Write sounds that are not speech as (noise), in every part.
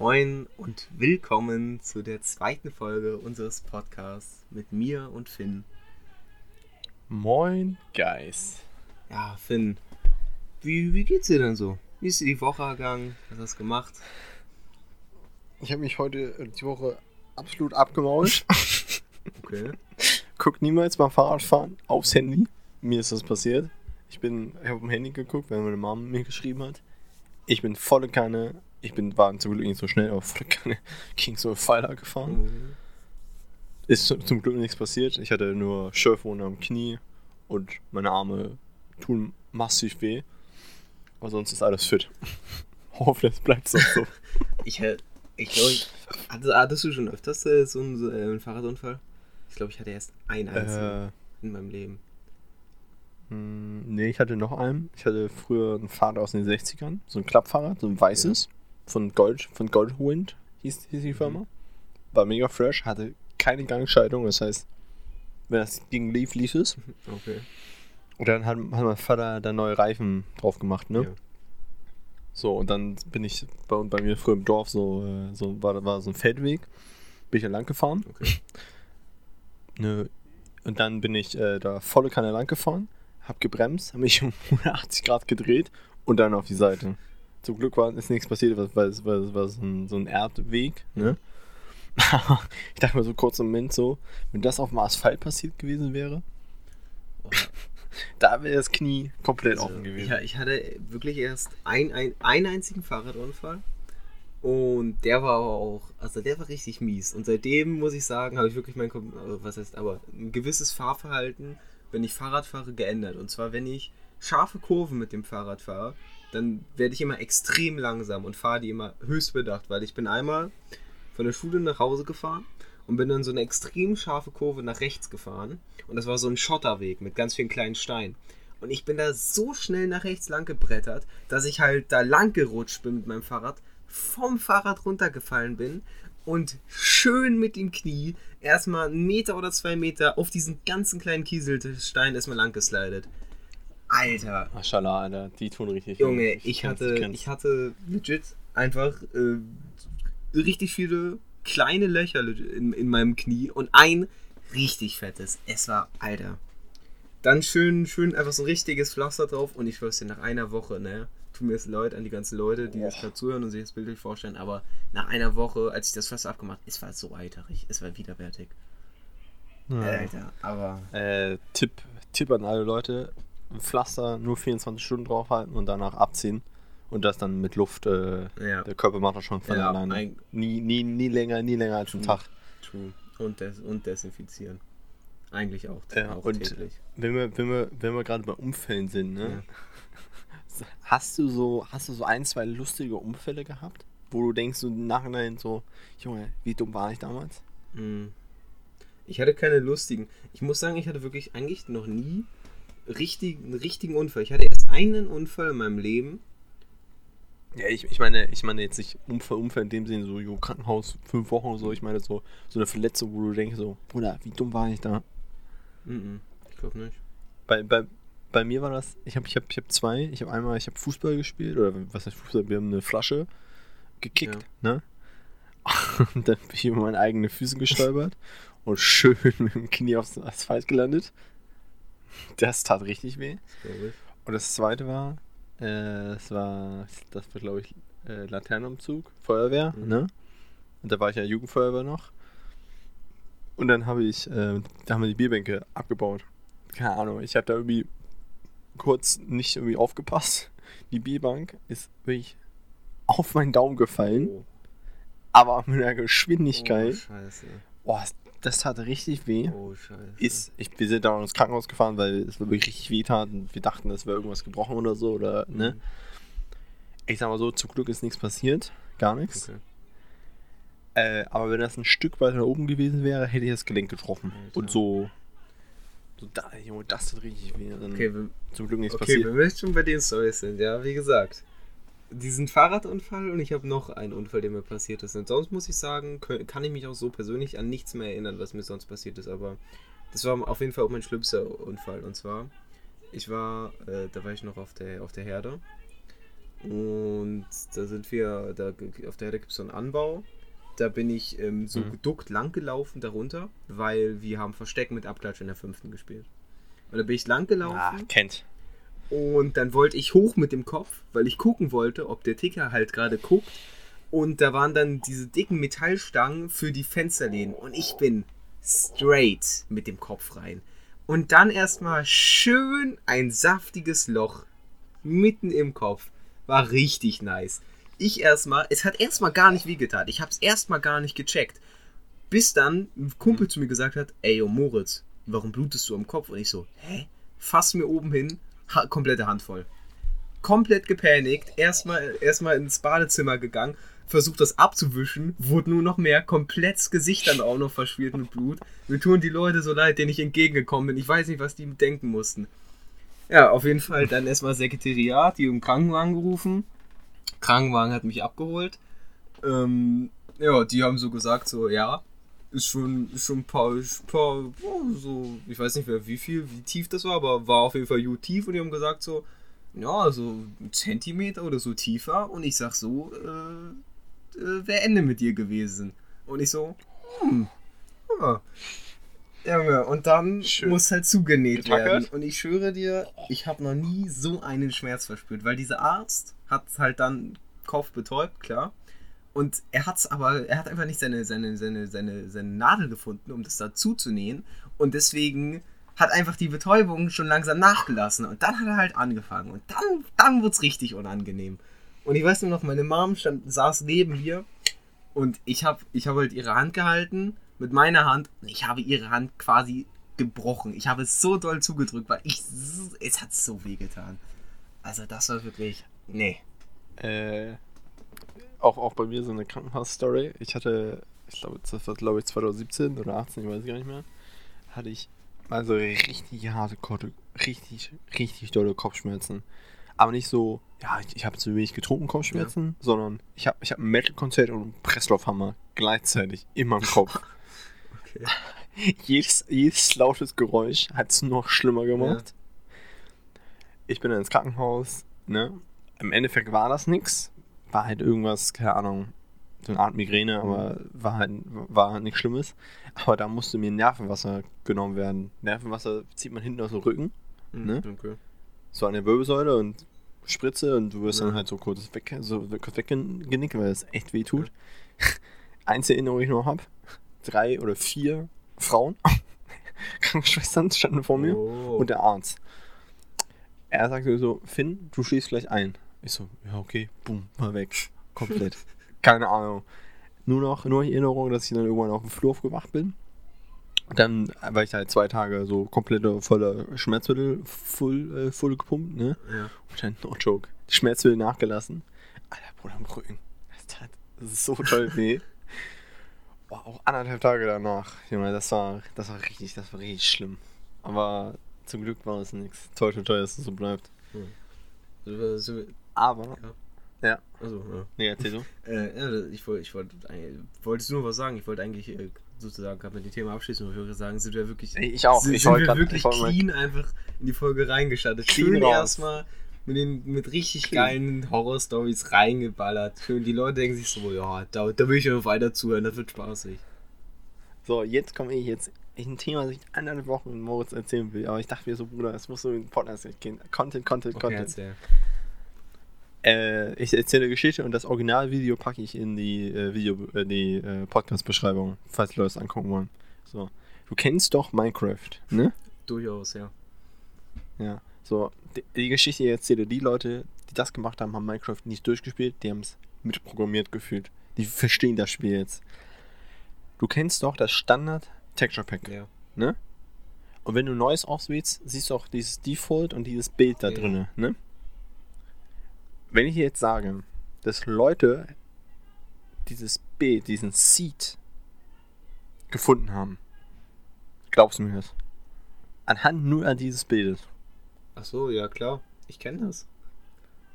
Moin und willkommen zu der zweiten Folge unseres Podcasts mit mir und Finn. Moin, Guys. Ja, Finn, wie, wie geht's dir denn so? Wie ist dir die Woche ergangen? Was hast du gemacht? Ich habe mich heute äh, die Woche absolut abgemault. (laughs) Okay. Guck niemals beim Fahrradfahren aufs Handy. Mir ist das passiert. Ich bin, ich habe auf dem Handy geguckt, weil meine Mom mir geschrieben hat. Ich bin volle Kanne, ich bin, war zum Glück nicht so schnell, aber volle Kanne ging so Pfeiler gefahren. Mhm. Ist zum Glück nichts passiert. Ich hatte nur Schürfwunde am Knie und meine Arme tun massiv weh. Aber sonst ist alles fit. (laughs) Hoffe, das bleibt so. so. (laughs) Ich, äh, ich glaube, hattest, hattest du schon öfters äh, so einen, so, äh, einen Fahrradunfall? Ich glaube, ich hatte erst einen einzigen äh, in meinem Leben. mh, nee, ich hatte noch einen. Ich hatte früher ein Fahrrad aus den 60ern. So ein Klappfahrrad, so ein weißes. Von Gold, von Goldwind hieß, hieß die Firma. War mega fresh, hatte keine Gangschaltung. Das heißt, wenn das Ding lief, lief es. Okay. Und dann hat, hat mein Vater da neue Reifen drauf gemacht, ne? Ja. So, und dann bin ich bei, bei mir früher im Dorf so, äh, so war, war so ein Feldweg. Bin ich da lang gefahren. Okay. Ne, und dann bin ich äh, da volle Kanne lang gefahren, hab gebremst, hab mich um (laughs) 180 Grad gedreht und dann auf die Seite. Zum Glück war, ist nichts passiert, weil weil es war, es war so, ein, so ein Erdweg, ne? Aber (laughs) ich dachte mir so kurz im Moment so, wenn das auf dem Asphalt passiert gewesen wäre, Oh. da wäre das Knie komplett Also, offen ich, gewesen. ich hatte wirklich erst ein, ein, einen einzigen Fahrradunfall. Und der war aber auch, also der war richtig mies. Und seitdem muss ich sagen, habe ich wirklich mein, äh, was heißt, aber ein gewisses Fahrverhalten, wenn ich Fahrrad fahre, geändert. Und zwar, wenn ich scharfe Kurven mit dem Fahrrad fahre, dann werde ich immer extrem langsam und fahre die immer höchst bedacht, weil ich bin einmal von der Schule nach Hause gefahren und bin dann so eine extrem scharfe Kurve nach rechts gefahren. Und das war so ein Schotterweg mit ganz vielen kleinen Steinen. Und ich bin da so schnell nach rechts lang gebrettert, dass ich halt da lang gerutscht bin mit meinem Fahrrad, vom Fahrrad runtergefallen bin und schön mit dem Knie erstmal einen Meter oder zwei Meter auf diesen ganzen kleinen Kieselstein erstmal lang geslidet. Alter, Maschallah, Alter, die tun richtig. Junge, ich kenn's, hatte, ich hatte legit einfach äh, richtig viele kleine Löcher in, in meinem Knie und ein richtig fettes. Es war, Alter. Dann schön, schön einfach so ein richtiges Pflaster drauf und ich schwör's dir, nach einer Woche, ne? Tut mir es leid an die ganzen Leute, die jetzt Boah. gerade zuhören und sich das bildlich vorstellen, aber nach einer Woche, als ich das Pflaster abgemacht es war so eiterig, es war widerwärtig. Ja. Alter, aber Äh, Tipp, Tipp an alle Leute: ein Pflaster nur 24 Stunden draufhalten und danach abziehen. Und das dann mit Luft. Äh, ja, der Körper macht das schon von Ja, alleine. ein- Nie, nie, nie länger, nie länger als einen Tag. true. Und, des, und desinfizieren. Eigentlich auch, Ja, auch und- täglich. Wenn wir, wenn wir, wenn wir gerade bei Unfällen sind, ne? Ja. (laughs) Hast du so, hast du so ein, zwei lustige Unfälle gehabt? Wo du denkst, so im Nachhinein so, Junge, wie dumm war ich damals? Hm. Ich hatte keine lustigen. Ich muss sagen, ich hatte wirklich eigentlich noch nie richtig, einen richtigen Unfall. Ich hatte erst einen Unfall in meinem Leben. Ja, ich, ich meine, ich meine jetzt nicht Unfall, Unfall in dem Sinne, so jo, Krankenhaus, fünf Wochen oder so. Ich meine so, so eine Verletzung, wo du denkst so, Bruder, wie dumm war ich da? Mhm. Ich glaube nicht. Bei, bei, bei mir war das, ich habe ich hab, ich hab zwei. Ich habe einmal, ich habe Fußball gespielt, oder was heißt Fußball? Wir haben eine Flasche gekickt, ne? (laughs) Und dann bin ich über meine eigenen Füße gestolpert und schön mit dem Knie aufs Asphalt gelandet. Das tat richtig weh. Und das zweite war, äh, das war, das war glaube ich, äh, Laternenumzug, Feuerwehr, Mhm. ne? Und da war ich ja Jugendfeuerwehr noch. Und dann habe ich, äh, da haben wir die Bierbänke abgebaut. Keine Ahnung, ich habe da irgendwie kurz nicht irgendwie aufgepasst. Die Bierbank ist wirklich auf meinen Daumen gefallen, Oh, aber mit einer oh, Geschwindigkeit. scheiße. Boah, das tat richtig weh. Oh, scheiße. Ist, ich, wir sind dann ins Krankenhaus gefahren, weil es wirklich richtig weh tat und wir dachten, es wäre irgendwas gebrochen oder so, oder, ne? Mhm. Ich sag mal so, zum Glück ist nichts passiert. Gar nichts. Okay. Äh, aber wenn das ein Stück weiter oben gewesen wäre, hätte ich das Gelenk getroffen. Alter. Und so. So da, Junge, das tut richtig weh. Dann Okay, wir, zum Glück nichts okay passiert. wenn wir schon bei den Storys sind, ja, wie gesagt. Diesen Fahrradunfall und ich habe noch einen Unfall, der mir passiert ist. Und sonst muss ich sagen, kann ich mich auch so persönlich an nichts mehr erinnern, was mir sonst passiert ist. Aber das war auf jeden Fall auch mein schlimmster Unfall. Und zwar, ich war, äh, da war ich noch auf der, auf der Herde. Und da sind wir, da, auf der Erde gibt es so einen Anbau. Da bin ich ähm, so Mhm. geduckt lang gelaufen darunter, weil wir haben Versteck mit Abklatsch in der fünften gespielt. Und da bin ich lang gelaufen. Ah, kennt. Und dann wollte ich hoch mit dem Kopf, weil ich gucken wollte, ob der Ticker halt gerade guckt. Und da waren dann diese dicken Metallstangen für die Fensterläden. Und ich bin straight mit dem Kopf rein. Und dann erstmal schön ein saftiges Loch mitten im Kopf. War richtig nice. Ich erstmal, es hat erstmal gar nicht wehgetan. Ich hab's erstmal gar nicht gecheckt. Bis dann ein Kumpel zu mir gesagt hat, ey, yo Moritz, warum blutest du am Kopf? Und ich so, hä? Fass mir oben hin, ha komplette Hand voll. Komplett gepanikt, erstmal erstmal ins Badezimmer gegangen, versucht das abzuwischen, wurde nur noch mehr, komplett das Gesicht dann auch noch verschmiert mit Blut. Mir tun die Leute so leid, denen ich entgegengekommen bin. Ich weiß nicht, was die denken mussten. Ja, auf jeden Fall dann erstmal Sekretariat, die im Krankenwagen gerufen. Krankenwagen hat mich abgeholt. Ähm, ja, die haben so gesagt, so, ja, ist schon, ist schon ein paar, ein paar oh, so, ich weiß nicht mehr wie viel, wie tief das war, aber war auf jeden Fall gut tief und die haben gesagt so, ja, so ein Zentimeter oder so tiefer und ich sag so, äh, äh, wäre Ende mit dir gewesen. Und ich so, hm, ja. Junge, und dann Schön. muss halt zugenäht Getackert? werden. Und ich schwöre dir, ich habe noch nie so einen Schmerz verspürt, weil dieser Arzt hat halt dann Kopf betäubt, klar. Und er hat's aber, er hat einfach nicht seine, seine, seine, seine, seine Nadel gefunden, um das da zuzunähen. Und deswegen hat einfach die Betäubung schon langsam nachgelassen. Und dann hat er halt angefangen. Und dann, dann wird's richtig unangenehm. Und ich weiß nur noch, meine Mom stand, saß neben mir und ich habe ich hab halt ihre Hand gehalten mit meiner Hand und ich habe ihre Hand quasi gebrochen. Ich habe es so doll zugedrückt, weil ich. Es hat so weh getan. Also, das war wirklich. Nee. Äh, auch, auch bei mir so eine Krankenhaus-Story. Ich hatte, ich glaube, das war glaube ich 2017 oder 18, ich weiß gar nicht mehr, hatte ich also richtig harte, richtig, richtig dolle Kopfschmerzen. Aber nicht so, ja, ich, ich habe zu wenig getrunken Kopfschmerzen, sondern ich habe ich hab ein Metal-Konzert und einen Presslufthammer gleichzeitig in meinem Kopf. (laughs) Okay. (laughs) jedes, jedes lautes Geräusch hat es noch schlimmer gemacht. Ich bin dann ins Krankenhaus, ne? Im Endeffekt war das nix. War halt irgendwas, keine Ahnung, so eine Art Migräne, aber war halt, war halt nichts Schlimmes. Aber da musste mir Nervenwasser genommen werden. Nervenwasser zieht man hinten aus dem Rücken, Ne? Okay. so an der Wirbelsäule und Spritze und du wirst Ja. dann halt so kurz, weg, so kurz weggenickt, weil es echt weh tut. (laughs) Einzige Erinnerung, die ich noch habe, drei oder vier Frauen, (laughs) Krankenschwestern standen vor mir Oh. und der Arzt. Er sagte so, Finn, du schläfst gleich ein. Ich so, ja okay, bumm, mal weg. Komplett. (laughs) Keine Ahnung. Nur noch, nur Erinnerung, dass ich dann irgendwann auf dem Flur aufgewacht bin. Und dann war ich halt zwei Tage so komplette voller Schmerzmittel, voll, äh, voll gepumpt, ne? ja. Und dann, no joke, die Schmerzmittel nachgelassen. Alter, Bruder, am Rücken. Das tat das ist so toll (laughs) weh. Boah, auch anderthalb Tage danach. Junge, das war, das war richtig, das war richtig schlimm. Aber zum Glück war es nichts. Toll, toll, toll, dass es so bleibt. So, so, Aber, also, ja. nee, erzähl du. (laughs) Äh, ja, ich wollte, ich wollte, eigentlich- wollte nur was sagen. Ich wollte eigentlich äh, sozusagen gerade mit dem Thema abschließen, aber ich würde sagen, sind wir wirklich, Ich auch. sind, ich sind wollte wir wirklich clean einfach in die Folge reingestattet. Clean Schön erstmal mit den mit richtig geilen Horror-Stories reingeballert. Schön, die Leute denken sich so, ja, da, da will ich noch weiter zuhören, das wird spaßig. So, jetzt komme ich jetzt in ein Thema, das ich eineinhalb Wochen mit Moritz erzählen will. Aber ich dachte mir so, Bruder, es muss so ein Podcast gehen. Content, Content, Okay, Content. erzähl. Äh, ich erzähle Geschichte und das Originalvideo packe ich in die äh, Video, äh, die äh, Podcast-Beschreibung, falls Leute es angucken wollen. So. Du kennst doch Minecraft, ne? Durchaus, ja. Ja. So, die, die Geschichte, die ich erzähle, die Leute, die das gemacht haben, haben Minecraft nicht durchgespielt, die haben es mitprogrammiert gefühlt. Die verstehen das Spiel jetzt. Du kennst doch das Standard Texture Pack, Ja. ne? Und wenn du Neues auswählst, siehst du auch dieses Default und dieses Bild da Ja. drinne, ne? Wenn ich jetzt sage, dass Leute dieses Bild, diesen Seed gefunden haben, glaubst du mir das? Anhand nur an dieses Bildes. Ach so, ja klar. Ich kenne das.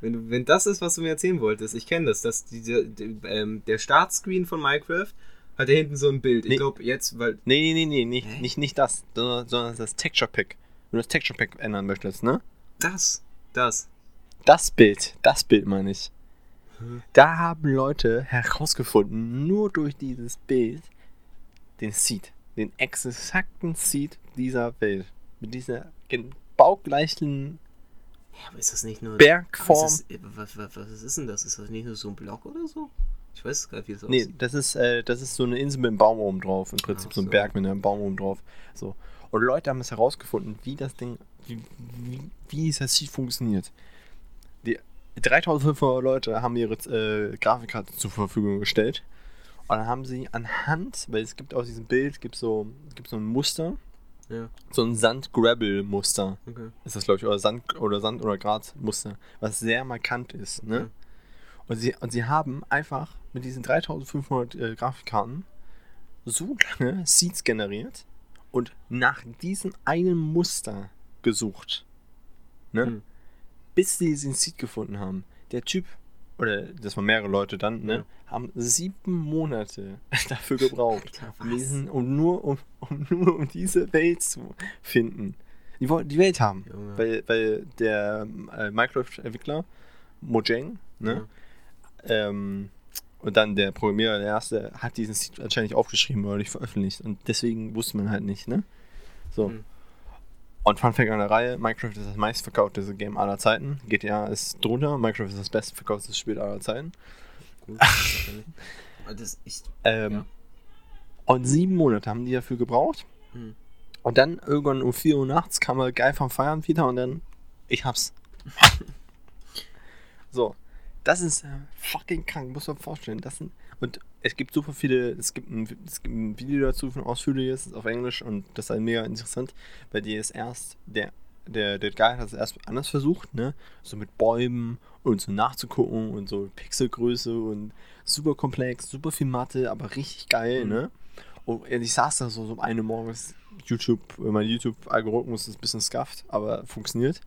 Wenn, wenn das ist, was du mir erzählen wolltest, ich kenne das. Dass diese, die, ähm, der Startscreen von Minecraft hat da hinten so ein Bild. Ich Nee. glaube jetzt, weil. Nee, nee, nee, nee, nicht, Hä? nicht, nicht das, sondern, sondern das Texture Pack. Wenn du das Texture Pack ändern möchtest, ne? Das. Das. Das Bild, das Bild meine ich. Hm. Da haben Leute herausgefunden, nur durch dieses Bild, den Seed, den exakten Seed dieser Welt. Mit dieser baugleichen Ja, aber ist das nicht nur. Bergform. Ist das, was, was, was ist denn das? Ist das nicht nur so ein Block oder so? Ich weiß es gerade, wie es Nee, aussieht. das ist, äh, das ist so eine Insel mit einem Baum oben drauf. Im Prinzip Ach so ein so. Berg mit einem Baum oben drauf. So. Und Leute haben es herausgefunden, wie das Ding, wie, wie, wie dieser Seed funktioniert. Die 3500 Leute haben ihre äh, Grafikkarte zur Verfügung gestellt. Und dann haben sie anhand, weil es gibt aus diesem Bild, gibt so, gibt so ein Muster, Ja, so ein Sand-Gravel-Muster. okay. Ist das, glaube ich, oder Sand- oder Sand- oder Grat-Muster, was sehr markant ist. Ne? Okay. Und, sie, und sie haben einfach mit diesen 3500 äh, Grafikkarten so lange Seeds generiert und nach diesem einen Muster gesucht. Ne? Hm. Bis sie diesen Seed gefunden haben. Der Typ, oder das waren mehrere Leute dann, ne, Ja. haben sieben Monate (laughs) dafür gebraucht. Alter, um, diesen, um, nur, um, um nur um diese Welt zu finden. Die wollten die Welt haben. Junge. Weil, weil der äh, Minecraft-Entwickler, Mojang, ne? Ähm, und dann der Programmierer, der erste, hat diesen Seed anscheinend nicht aufgeschrieben oder nicht veröffentlicht. Und deswegen wusste man halt nicht, ne? So. Hm. Und Fun Fact an der Reihe: Minecraft ist das meistverkaufteste Game aller Zeiten. GTA ist drunter. Minecraft ist das bestverkaufteste Spiel aller Zeiten. Gut. (laughs) das ist. Ähm, Ja. Und sieben Monate haben die dafür gebraucht. Hm. Und dann irgendwann um 4 Uhr nachts kam er geil vom Feiern wieder und dann, ich hab's. (laughs) so, das ist äh, fucking krank, muss man vorstellen. Das sind, und es gibt super viele, es gibt ein, es gibt ein Video dazu von ausführliches auf Englisch und das ist halt mega interessant, weil die ist erst, der, der, der Guy hat es erst anders versucht, ne? So mit Bäumen und so nachzugucken und so Pixelgröße und super komplex, super viel Mathe, aber richtig geil, Mhm. ne? Und ich saß da so, so um eine morgens, YouTube, mein YouTube-Algorithmus ist ein bisschen scuffed, aber funktioniert.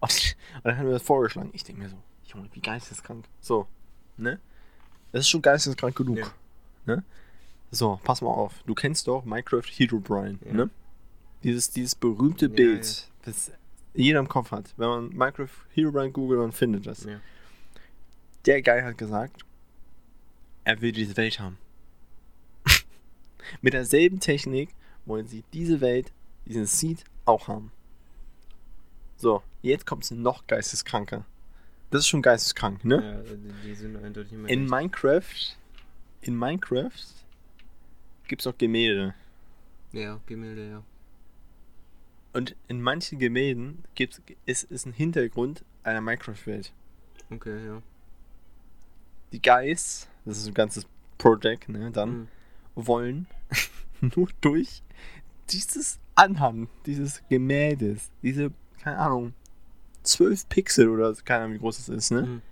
Und, (laughs) und dann haben wir das vorgeschlagen. Ich denke mir so, Junge, wie geisteskrank. So, ne? Das ist schon geisteskrank genug. Ja. Ne? So, pass mal auf. Du kennst doch Minecraft Hero Brian, Ja. ne? Dieses, dieses berühmte Ja, Bild, das jeder im Kopf hat. Wenn man Minecraft Hero Brian googelt, man findet das. Der Guy hat gesagt, er will diese Welt haben. (laughs) Mit derselben Technik wollen sie diese Welt, diesen Seed auch haben. So, jetzt kommt es noch geisteskranker. Das ist schon geisteskrank, ne? Ja, die, sind eindeutig immer. In echt. Minecraft, in Minecraft gibt es auch Gemälde. Ja, Gemälde, ja. Und in manchen Gemälden gibt's, ist, ist ein Hintergrund einer Minecraft-Welt. Okay, ja. Die Guys, das ist ein ganzes Project, ne, dann, Hm. wollen (laughs) nur durch dieses Anhang dieses Gemäldes, diese, keine Ahnung, 12 Pixel oder keine Ahnung, wie groß das ist, ne, Hm.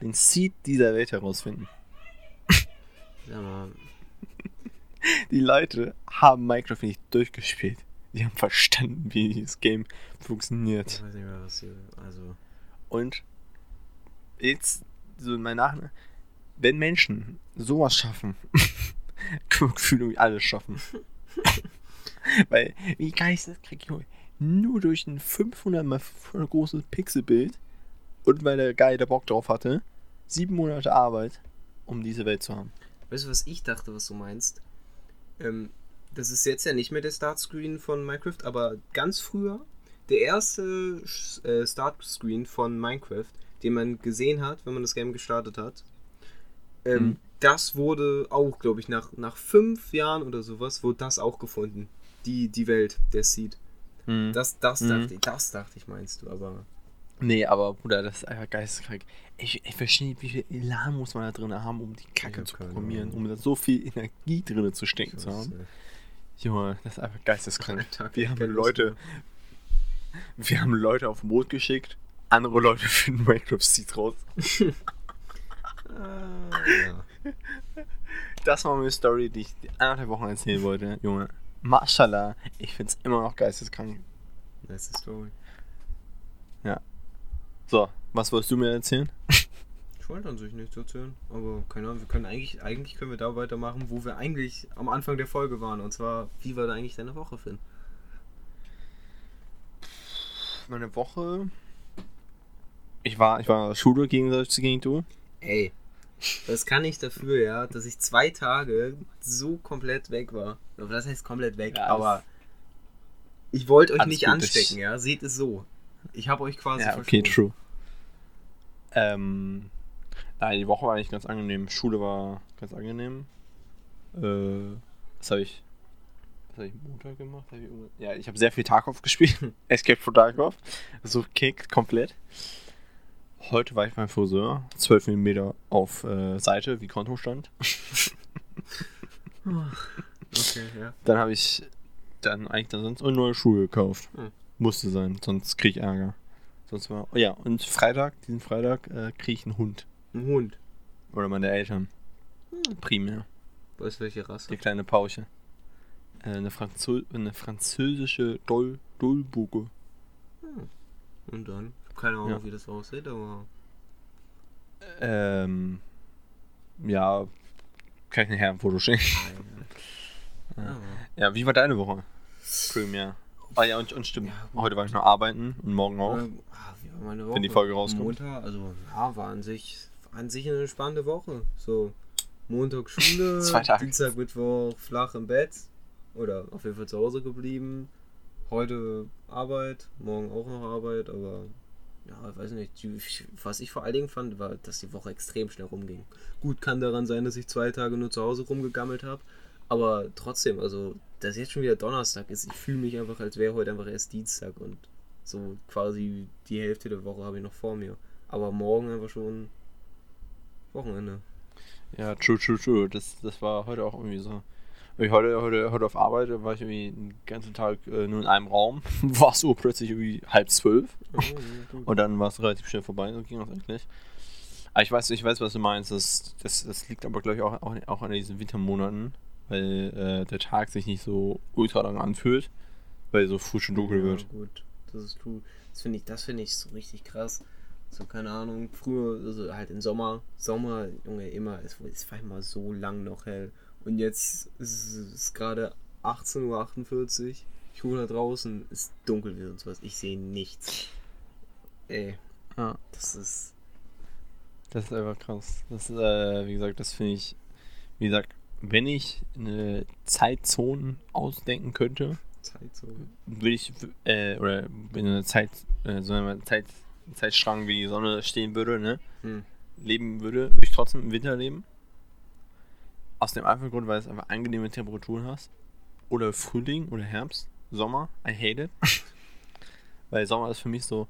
den Seed dieser Welt herausfinden. (laughs) Sag mal, Die Leute haben Minecraft nicht durchgespielt. Die haben verstanden, wie dieses Game funktioniert. ich weiß nicht mehr, was hier. Also. Und jetzt, so in meinem Nachhinein, wenn Menschen sowas schaffen, (laughs) irgendwie alles schaffen. (laughs) Weil, wie geisteskrank, Junge, nur durch ein 500 mal 500 großes Pixelbild und weil der Guy da Bock drauf hatte, sieben Monate Arbeit, um diese Welt zu haben. Weißt du, was ich dachte, was du meinst? Ähm, das ist jetzt ja nicht mehr der Startscreen von Minecraft, aber ganz früher, der erste äh, Startscreen von Minecraft, den man gesehen hat, wenn man das Game gestartet hat, ähm, Mhm. das wurde auch, glaube ich, nach, nach fünf Jahren oder sowas, wurde das auch gefunden. Die, die Welt, der Seed. Das, das, Mhm. dachte ich, das dachte ich, meinst du, aber. Nee, aber Bruder, das ist einfach geisteskrank. Ich, ich verstehe nicht, wie viel Elan muss man da drin haben, um die Kacke zu programmieren, um da so viel Energie drin zu stecken zu haben. Junge, das ist einfach geisteskrank. (laughs) Tag Wir haben Leute, wir haben Leute auf Mond geschickt, andere Leute (laughs) finden Minecraft Seeds raus. Ah, ja. Das war meine Story, die ich die anderthalb Wochen erzählen wollte, Junge. Mashallah, ich find's immer noch geisteskrank. Nice Story. So, was wolltest du mir erzählen? (laughs) Ich wollte an sich nichts erzählen, aber keine Ahnung, wir können eigentlich, eigentlich können wir da weitermachen, wo wir eigentlich am Anfang der Folge waren. Und zwar, wie war da eigentlich deine Woche, Finn? Meine Woche Ich war, ich war Schule gegen, gegen du. Ey, das kann ich dafür, ja, dass ich zwei Tage so komplett weg war. Das heißt komplett weg, Ja, aber ich wollte euch nicht anstecken, ja. Seht es so. Ich habe euch quasi Ja, okay, true. Ähm, nein, die Woche war eigentlich ganz angenehm. Schule war ganz angenehm. Äh, was habe ich, was habe ich Montag gemacht? Ich ja, ich habe sehr viel Tarkov (laughs) gespielt. Escape from Tarkov. So kickt komplett. Heute war ich beim Friseur. 12 mm auf äh, Seite, wie Kontostand. Okay, ja. Dann habe ich dann eigentlich dann sonst eine neue Schuhe gekauft. Hm. Musste sein, sonst krieg ich Ärger. Sonst war. Oh ja, und Freitag, diesen Freitag, äh, kriege ich einen Hund. Ein Hund. Oder meine Eltern. Hm. Primär. Weißt du welche Rasse? Die kleine Pauche. Äh, eine, Franzö eine französische Dol Dolbuge. Hm. Und dann? Keine Ahnung, Ja. wie das aussieht, aber. Ähm. Ja. Kann ich nachher ein Foto schicken. Ja. Ja. Ja, wie war deine Woche? Primär. Ah ja, und, und stimmt. Heute war ich noch arbeiten und morgen auch. Ähm, ah, wie war meine Woche? Wenn die Folge rauskommt. Montag, also ja, war an sich, an sich eine spannende Woche. So Montag Schule. (laughs) Dienstag, Mittwoch flach im Bett oder auf jeden Fall zu Hause geblieben. Heute Arbeit, morgen auch noch Arbeit, aber ja, ich weiß nicht. Was ich vor allen Dingen fand, war, dass die Woche extrem schnell rumging. Gut kann daran sein, dass ich zwei Tage nur zu Hause rumgegammelt habe, aber trotzdem, also dass jetzt schon wieder Donnerstag ist, ich fühle mich einfach, als wäre heute einfach erst Dienstag und so quasi die Hälfte der Woche habe ich noch vor mir. Aber morgen einfach schon Wochenende. Ja, true, true, true. Das, das war heute auch irgendwie so. Ich heute, heute, heute auf Arbeit da war ich irgendwie den ganzen Tag äh, nur in einem Raum. (laughs) War es so plötzlich irgendwie halb zwölf. (laughs) Und dann war es relativ schnell vorbei. So ging das eigentlich. Aber ich weiß, ich weiß, was du meinst. Das, das, das liegt aber, glaube ich, auch, auch, auch an diesen Wintermonaten. Weil äh, der Tag sich nicht so ultra lang anfühlt. Weil so früh schon dunkel ja, wird. gut, das ist true. Das finde ich, das finde ich so richtig krass. So, keine Ahnung, früher, also halt im Sommer, Sommer, Junge, immer, es, es war immer so lang noch hell. Und jetzt ist es gerade 18.48 Uhr. Ich hole da draußen, ist dunkel wie sonst was. Ich sehe nichts. Ey, Ja. das ist. Das ist einfach krass. Das, äh, wie gesagt, das finde ich, wie gesagt, wenn ich eine Zeitzone ausdenken könnte, Zeit so. würde ich, äh, oder wenn eine Zeit, äh, so eine Zeit, Zeitstrang wie die Sonne stehen würde, ne, Hm. leben würde, würde ich trotzdem im Winter leben. Aus dem einfachen Grund, weil es einfach angenehme Temperaturen hast. Oder Frühling oder Herbst, Sommer, I hate it. (laughs) weil Sommer ist für mich so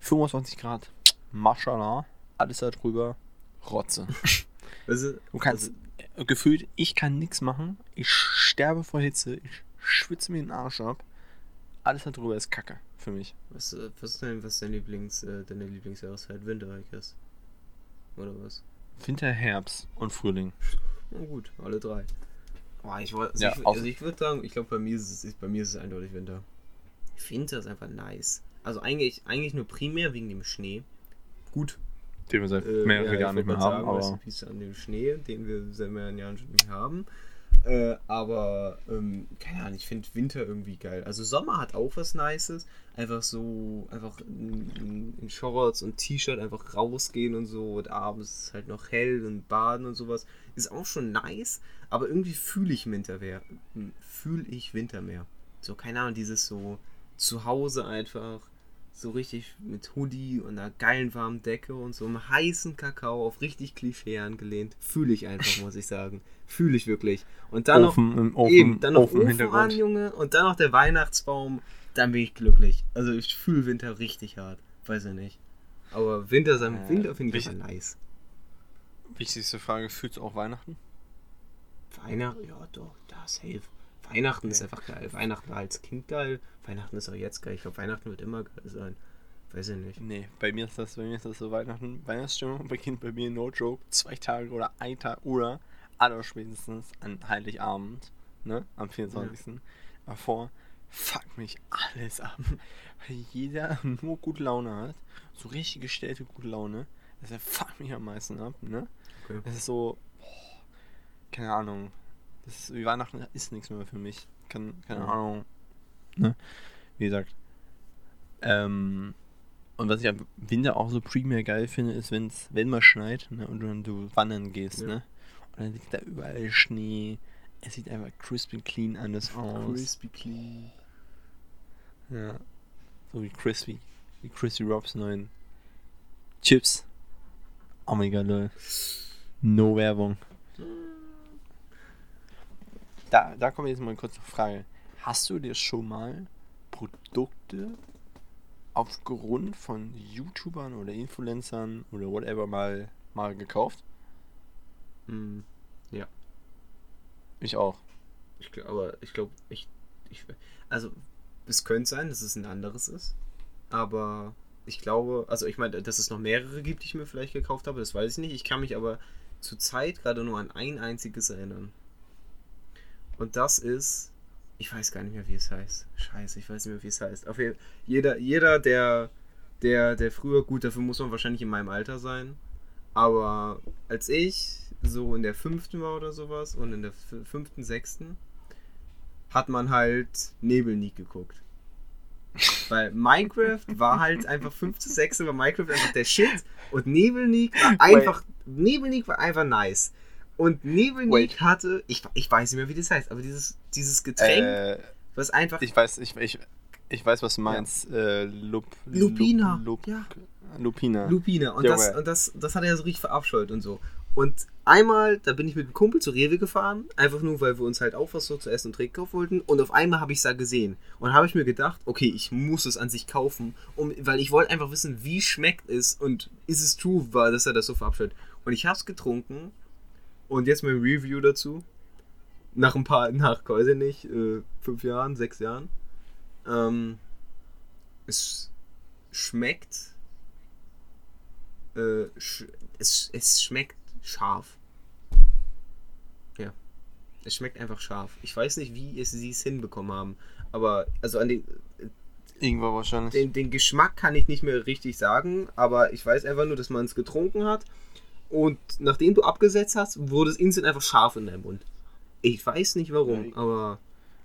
25 Grad, Mashallah, alles da drüber, Rotze. (laughs) Also, Du kannst äh, gefühlt, ich kann nichts machen. Ich sterbe vor Hitze. Ich schwitze mir den Arsch ab. Alles darüber ist Kacke für mich. was, äh, was ist dein, was dein Lieblings, äh, deine Lieblingsjahreszeit? Winter, I guess. Oder was? Winter, Herbst und Frühling. Na gut, alle drei. Oh, ich wollte, also Ja, ich, also ich würde sagen, ich glaube bei mir ist es bei mir ist es eindeutig Winter. Winter ist einfach nice. Also eigentlich, eigentlich nur primär wegen dem Schnee. Gut. Den wir seit äh, mehreren ja, Jahren ich nicht mehr haben, sagen, aber in Peace an dem Schnee, den wir seit mehreren Jahren schon nicht haben. Äh, aber, ähm, keine Ahnung, ich finde Winter irgendwie geil. Also Sommer hat auch was Nices. Einfach so, einfach in, in, Shorts und T-Shirt einfach rausgehen und so. Und abends ist es halt noch hell und baden und sowas. Ist auch schon nice. Aber irgendwie fühle ich Winter mehr. Fühle ich Winter mehr. So, keine Ahnung, dieses so zu Hause einfach so richtig mit Hoodie und einer geilen warmen Decke und so einem heißen Kakao auf richtig Klischee angelehnt. Fühle ich einfach, muss ich sagen. Fühle ich wirklich. Und dann noch, Ofen im Ofen, eben, dann noch Ofen Ofen an. Junge, und dann noch der Weihnachtsbaum. Dann bin ich glücklich. Also ich fühle Winter richtig hart. Weiß ich nicht. Aber Winter, sein Äh, Winter finde ich einfach nice. Wichtigste Frage, fühlst du auch Weihnachten? Weihnachten, ja doch, da safe. Weihnachten ist Ja. einfach geil. Weihnachten war als Kind geil. Weihnachten ist auch jetzt geil. Ich glaube, Weihnachten wird immer geil sein. Weiß ich nicht. Nee, bei mir ist das, bei mir ist das so Weihnachten, Weihnachtsstimmung beginnt bei mir no joke, zwei Tage oder ein Tag oder allerspätestens an Heiligabend, ne, am 24. Davor fuck mich alles ab, (laughs) weil jeder nur gute Laune hat, so richtig gestellte gute Laune, das fuckt mich am meisten ab, ne. Okay. Es ist so, boah, keine Ahnung, das ist, wie Weihnachten ist nichts mehr für mich, keine Ja. Ahnung, ne, wie gesagt, ähm, Und was ich am Winter auch so primär geil finde, ist, wenn's, wenn mal schneit ne, und du, du wandern gehst, Ja. ne? Und dann liegt da überall Schnee. Es sieht einfach crispy clean anders aus. Crispy clean. Ja. So wie Crispy. Wie Crispy Robs neuen Chips. Oh mein Gott. No Werbung. Da, da kommt jetzt mal eine kurze Frage. Hast du dir schon mal Produkte aufgrund von YouTubern oder Influencern oder whatever mal, mal gekauft? Hm, Ich auch. ich glaub, aber ich glaube, ich, ich. Also, es könnte sein, dass es ein anderes ist. Aber ich glaube, also ich meine, dass es noch mehrere gibt, die ich mir vielleicht gekauft habe, das weiß ich nicht. Ich kann mich aber zur Zeit gerade nur an ein einziges erinnern. Und das ist. Ich weiß gar nicht mehr, wie es heißt. Scheiße, ich weiß nicht mehr, wie es heißt. Auf jeden, jeder, jeder, der, der, der früher, gut, dafür muss man wahrscheinlich in meinem Alter sein. Aber als ich so in der fünften war oder sowas und in der fünften, sechsten, hat man halt Nebelnik geguckt. Weil Minecraft war halt einfach fünfte, sechste, war Minecraft einfach der Shit und Nebelnik war einfach, Nebelnik war einfach nice. Und Wait. hatte, ich, ich weiß nicht mehr, wie das heißt, aber dieses, dieses Getränk, Äh, was einfach ich weiß, ich, ich, ich weiß, was du meinst. Äh, Lup, Lupina, Lup, Lup, ja. Lupina. Lupine. Und, das, und das, das hat er so richtig verabscheut und so. Und einmal, da bin ich mit einem Kumpel zu Rewe gefahren, einfach nur, weil wir uns halt auch was so zu essen und trinken kaufen wollten. Und auf einmal habe ich es da gesehen. Und habe ich mir gedacht, okay, ich muss es an sich kaufen, um, weil ich wollte einfach wissen, wie schmeckt es und ist es true, war, dass er das so verabscheut. Und ich habe es getrunken. Und jetzt mein Review dazu. Nach ein paar, nach, weiß ich nicht, äh, fünf Jahren, sechs Jahren. Ähm, es schmeckt äh, sch es, es schmeckt scharf. Ja. Es schmeckt einfach scharf. Ich weiß nicht, wie es sie es hinbekommen haben. Aber, also an den, Irgendwo wahrscheinlich. den, den Geschmack kann ich nicht mehr richtig sagen, aber ich weiß einfach nur, dass man es getrunken hat. Und nachdem du abgesetzt hast, wurde es instant einfach scharf in deinem Mund. Ich weiß nicht warum, aber,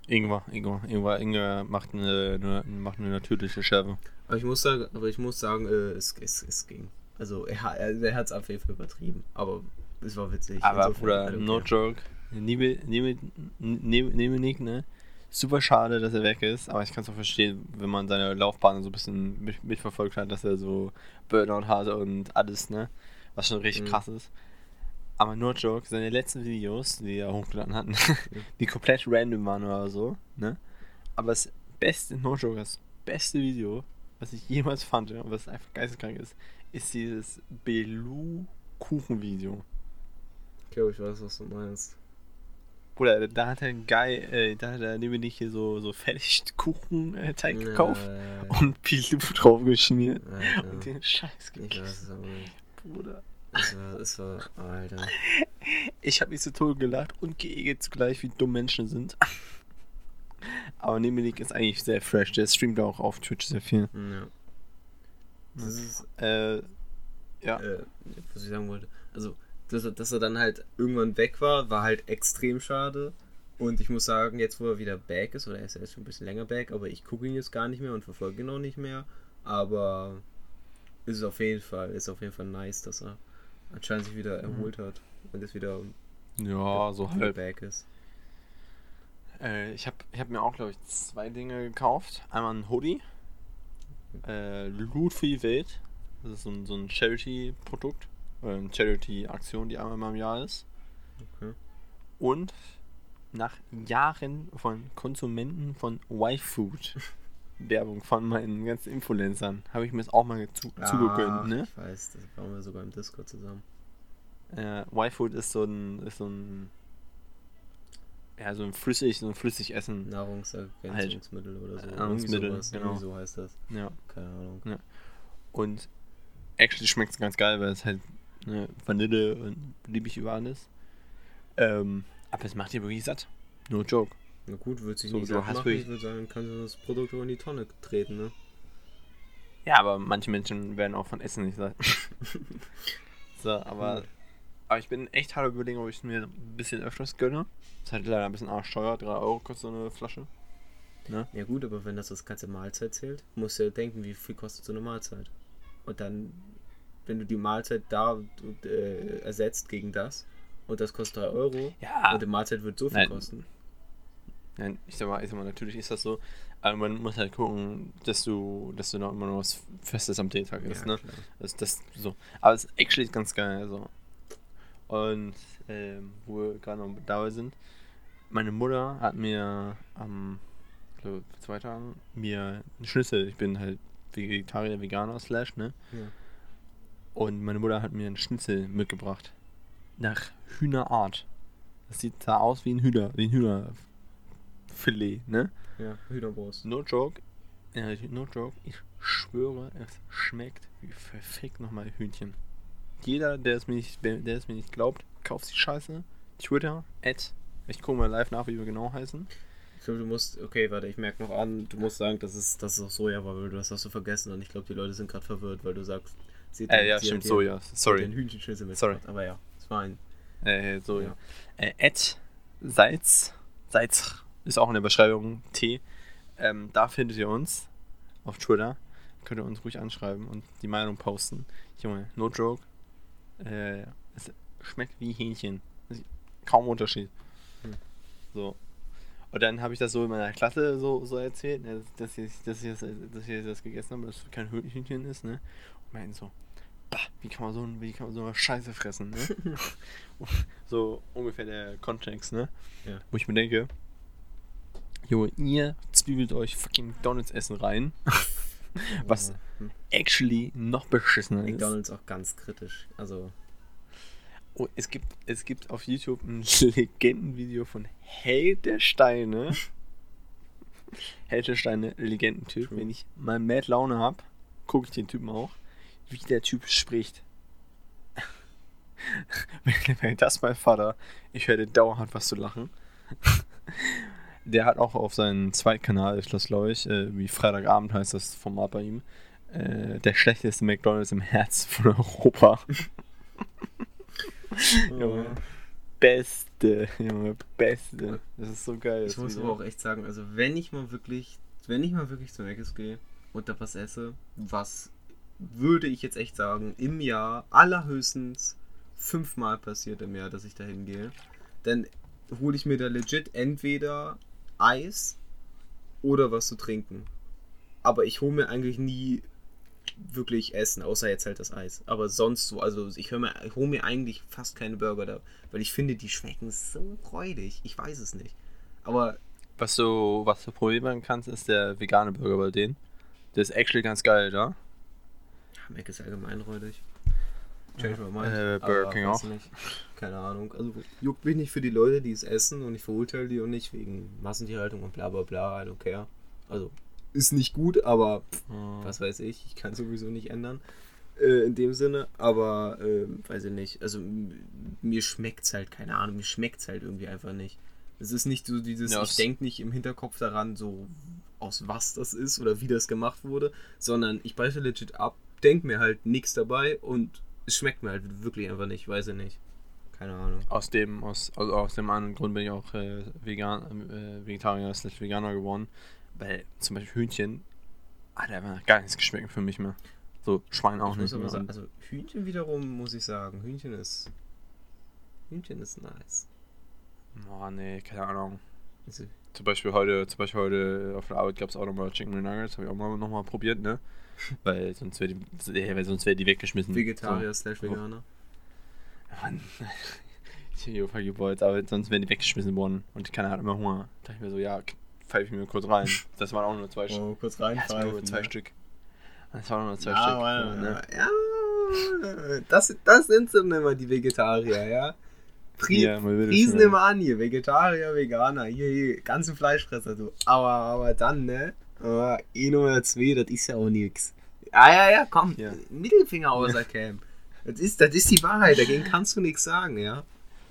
Irgendwo, irgendwo, irgendwo, irgendwo macht eine, eine, macht eine natürliche Schärfe. aber ich muss sagen, aber ich muss sagen, äh, es, es, es ging. Also er, hat- er, er hat es auf jeden Fall übertrieben, aber es war witzig. Aber Bruder, don't no joke. Nebe Nick, ne? Super schade, dass er weg ist, aber ich kann es auch verstehen, wenn man seine Laufbahn so ein bisschen mit, mitverfolgt hat, dass er so Burnout hatte und alles, ne? Was schon richtig Mhm. krass ist. Aber no joke, seine letzten Videos, die er hochgeladen hat, (laughs) die komplett random waren oder so, ne? Aber das beste, no joke, das beste Video, was ich jemals fand, und was einfach geisteskrank ist, ist dieses Belu-Kuchen-Video. Ich glaube, ich weiß, was du meinst. Bruder, da hat er ein geil, äh, da hat er neben dich hier so, so Fertigkuchen-Teig gekauft Ja, und Pilou drauf geschmiert und den Scheiß Ich gegessen. weiß es aber nicht. Bruder. Es war, es war, Alter. Ich habe mich zu Tode gelacht und geekelt zugleich, wie dumm Menschen sind. Aber Nemelik ist eigentlich sehr fresh. Der streamt auch auf Twitch sehr viel. Ja. Das ist, Äh, ja. äh, was ich sagen wollte. Also, dass er, dass er dann halt irgendwann weg war, war halt extrem schade. Und ich muss sagen, jetzt wo er wieder back ist, oder er ist ja jetzt schon ein bisschen länger back, aber ich gucke ihn jetzt gar nicht mehr und verfolge ihn auch nicht mehr. Aber ist auf jeden Fall, ist auf jeden Fall nice, dass er anscheinend sich wieder erholt hat und jetzt wieder Ja, so halb. back ist. Äh, ich habe ich hab mir auch, glaube ich, zwei Dinge gekauft. Einmal ein Hoodie. Äh, die Welt. Das ist so ein, so ein Charity-Produkt. Oder eine Charity-Aktion, die einmal im Jahr ist. Okay. Und nach Jahren von Konsumenten von Y-Food, (laughs) Werbung von meinen ganzen Influencern, habe ich mir das auch mal zu, zugegönnt, ne? Ich weiß, das waren wir sogar im Discord zusammen. Äh, Y-Food ist so ein, ist so ein, ja, so ein flüssig, so ein Flüssigessen. Nahrungsergänzungsmittel oder so. Nahrungsmittel, Irgendwie sowas. genau. So heißt das. Ja. Keine Ahnung. Und actually schmeckt es ganz geil, weil es halt ne, Vanille und liebig über alles. Ähm, aber es macht dir wirklich satt. No joke. Na gut, würde sich So, nicht hast machen. Ich würde sagen, kannst du das Produkt auch in die Tonne treten, ne? Ja, aber manche Menschen werden auch von Essen nicht satt. (laughs) so, aber, Hm. aber ich bin echt hart überlegen, ob ich es mir ein bisschen öfters gönne. Ist halt leider ein bisschen arschteuer. 3 Euro kostet so eine Flasche. Ja gut, aber wenn das das ganze Mahlzeit zählt, musst du ja denken, wie viel kostet so eine Mahlzeit. Und dann, wenn du die Mahlzeit da äh, ersetzt gegen das und das kostet 3 Euro Ja. und die Mahlzeit wird so viel Nein. kosten. Nein, ich sag mal, ich sag mal, natürlich ist das so. Aber man muss halt gucken, dass du, dass du noch immer noch was Festes am ist, Ja, ne? klar. Das, das so. Aber es ist actually ganz geil, also. Und ähm, wo wir gerade noch dabei sind, meine Mutter hat mir am vor zwei Tagen mir einen Schnitzel, ich bin halt Vegetarier, Veganer, slash, ne? Ja. Und meine Mutter hat mir einen Schnitzel mitgebracht. Nach Hühnerart. Das sieht da aus wie ein Hühner, wie ein Hühnerfilet, ne? Ja, Hühnerbrust. No joke. Ja, no joke. Ich schwöre, es schmeckt wie verfickt nochmal Hühnchen. Jeder, der es mir nicht, der es mir nicht glaubt, kauft die Scheiße. Twitter, at. Ich gucke mal live nach, wie wir genau heißen. Ich glaube, du musst, okay, warte, ich merke noch an, du musst sagen, dass es, dass es auch Soja war, weil du das hast du vergessen und ich glaube, die Leute sind gerade verwirrt, weil du sagst, sie Äh, ja, stimmt, hat so, den- ja. sie hat Sorry. den Hühnchenschnitzel Sorry. mitgebracht, aber ja, es war ein, Äh, so, ja. Ja. Äh, at Salz. Salz ist auch in der Beschreibung T. Ähm, da findet ihr uns auf Twitter. Könnt ihr uns ruhig anschreiben und die Meinung posten. Junge, no joke. Äh, es schmeckt wie Hähnchen. Kaum Unterschied. Hm. So. Und dann habe ich das so in meiner Klasse so, so erzählt, ne, dass, ich, dass, ich, das- dass ich das gegessen habe, dass es kein Hühnchen ist, ne? Und meinten so, bah, wie kann man so, wie kann man so eine Scheiße fressen, ne? (laughs) so ungefähr der Kontext, ne? Ja. Wo ich mir denke, Junge, ihr zwiebelt euch fucking McDonalds essen rein, (laughs) was actually noch beschissener ist. McDonalds auch ganz kritisch, also, Oh, es gibt, es gibt auf YouTube ein (laughs) Legendenvideo von Held der Steine. (laughs) Held der Steine, Legendentyp. True. Wenn ich mal Mad Laune hab, gucke ich den Typen auch, wie der Typ spricht. wenn, wenn das mein Vater, ich höre dauerhaft was zu lachen. Der hat auch auf seinem Zweitkanal, ist das glaube ich, äh, wie Freitagabend heißt das Format bei ihm, äh, der schlechteste McDonalds im Herz von Europa. (laughs) Junge. Beste, Junge, beste. Das ist so geil. Ich muss Video. aber auch echt sagen, also wenn ich mal wirklich, wenn ich mal wirklich zu Mc's gehe und da was esse, was würde ich jetzt echt sagen, im Jahr allerhöchstens fünfmal passiert im Jahr, dass ich da hingehe, dann hole ich mir da legit entweder Eis oder was zu trinken. Aber ich hole mir eigentlich nie wirklich Essen, außer jetzt halt das Eis. Aber sonst so, also ich, mir, ich hole mir eigentlich fast keine Burger da, weil ich finde, die schmecken so räudig. Ich weiß es nicht. Aber Was du, was du probieren kannst, ist der vegane Burger bei denen. Der ist actually ganz geil, da. Ja, Mac ist allgemein räudig. Change my mind. Äh, Burger aber King weiß auch. Nicht. Keine Ahnung. Also juckt mich nicht für die Leute, die es essen und ich verurteile die auch nicht wegen Massentierhaltung und bla bla bla. I don't care. Also ist nicht gut, aber pff, was weiß ich. Ich kann sowieso nicht ändern. Äh, in dem Sinne, aber ähm, weiß ich nicht. Also mir schmeckt's halt, keine Ahnung, mir schmeckt's halt irgendwie einfach nicht. Es ist nicht so dieses, Ja, ich denke nicht im Hinterkopf daran, so aus was das ist oder wie das gemacht wurde, sondern ich beiße legit ab, denke mir halt nichts dabei und es schmeckt mir halt wirklich einfach nicht, weiß ich nicht. Keine Ahnung. Aus dem, aus, also aus dem anderen Grund bin ich auch äh, vegan, äh, Vegetarier slash Veganer geworden. Weil zum Beispiel Hühnchen hat einfach gar nichts geschmeckt für mich mehr. So Schwein auch ich nicht mehr. sagen, also Hühnchen wiederum muss ich sagen, Hühnchen ist Hühnchen ist nice. oh nee, keine Ahnung. Also, Zum Beispiel heute, zum Beispiel heute auf der Arbeit gab es auch nochmal Chicken Nuggets, habe ich auch mal nochmal probiert, ne? (laughs) Weil sonst wäre die, äh, weil sonst wäre die weggeschmissen. Vegetarier slash Veganer. So. Mann. Ich hab vergebeut, aber sonst wären die weggeschmissen worden und keiner hat immer Hunger. Da dachte ich mir so, ja, pfeife ich mir kurz rein. Das waren auch nur zwei Stück. Oh, kurz Ja, das waren nur reinpfeifen. zwei ne? Stück. Das waren nur zwei Ja, Stück. aber, so, ne? ja, das, das sind dann immer die Vegetarier, ja. Pri Ja, Riesen immer an hier, Vegetarier, Veganer, hier, hier, ganze Fleischfresser, du. Aber, aber dann, ne? Aber ein oder zwei, das ist ja auch nix. Ja, ja, ja, komm, Ja. Mittelfinger außer Cam. Das ist, das ist die Wahrheit, dagegen kannst du nichts sagen, ja.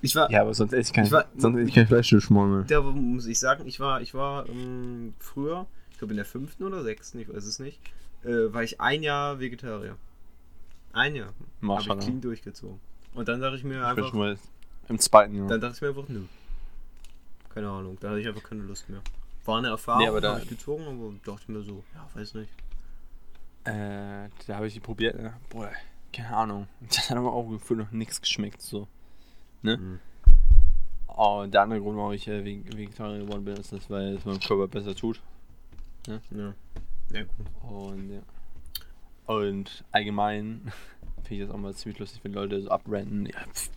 Ich war, Ja, aber sonst esse ich kein, Ich war- sonst esse ich kein Fleisch mehr. da muss ich sagen, ich war, ich war ähm, früher, ich glaube in der fünften oder sechsten, ich weiß es nicht, äh, war ich ein Jahr Vegetarier. Ein Jahr. Habe ich clean durchgezogen. Und dann dachte ich mir Ich bin einfach, schon mal im zweiten Jahr. dann dachte ich mir einfach, nö. Keine Ahnung, da hatte ich einfach keine Lust mehr. War eine Erfahrung, Nee, aber da- habe ich gezogen, aber dachte mir so, ja, weiß nicht. Äh, da habe ich die probiert. äh, Boah, keine Ahnung. (laughs) Das hat aber auch gefühlt noch nichts geschmeckt. So. Ne? Mhm. Oh, der andere Grund, warum ich äh, Veg- Vegetarier geworden bin, ist, das, weil es meinem Körper besser tut. Ja. Ja, gut. Und ja. Und allgemein (laughs) finde ich das auch mal ziemlich lustig, wenn Leute so abrennen. Ja, pf,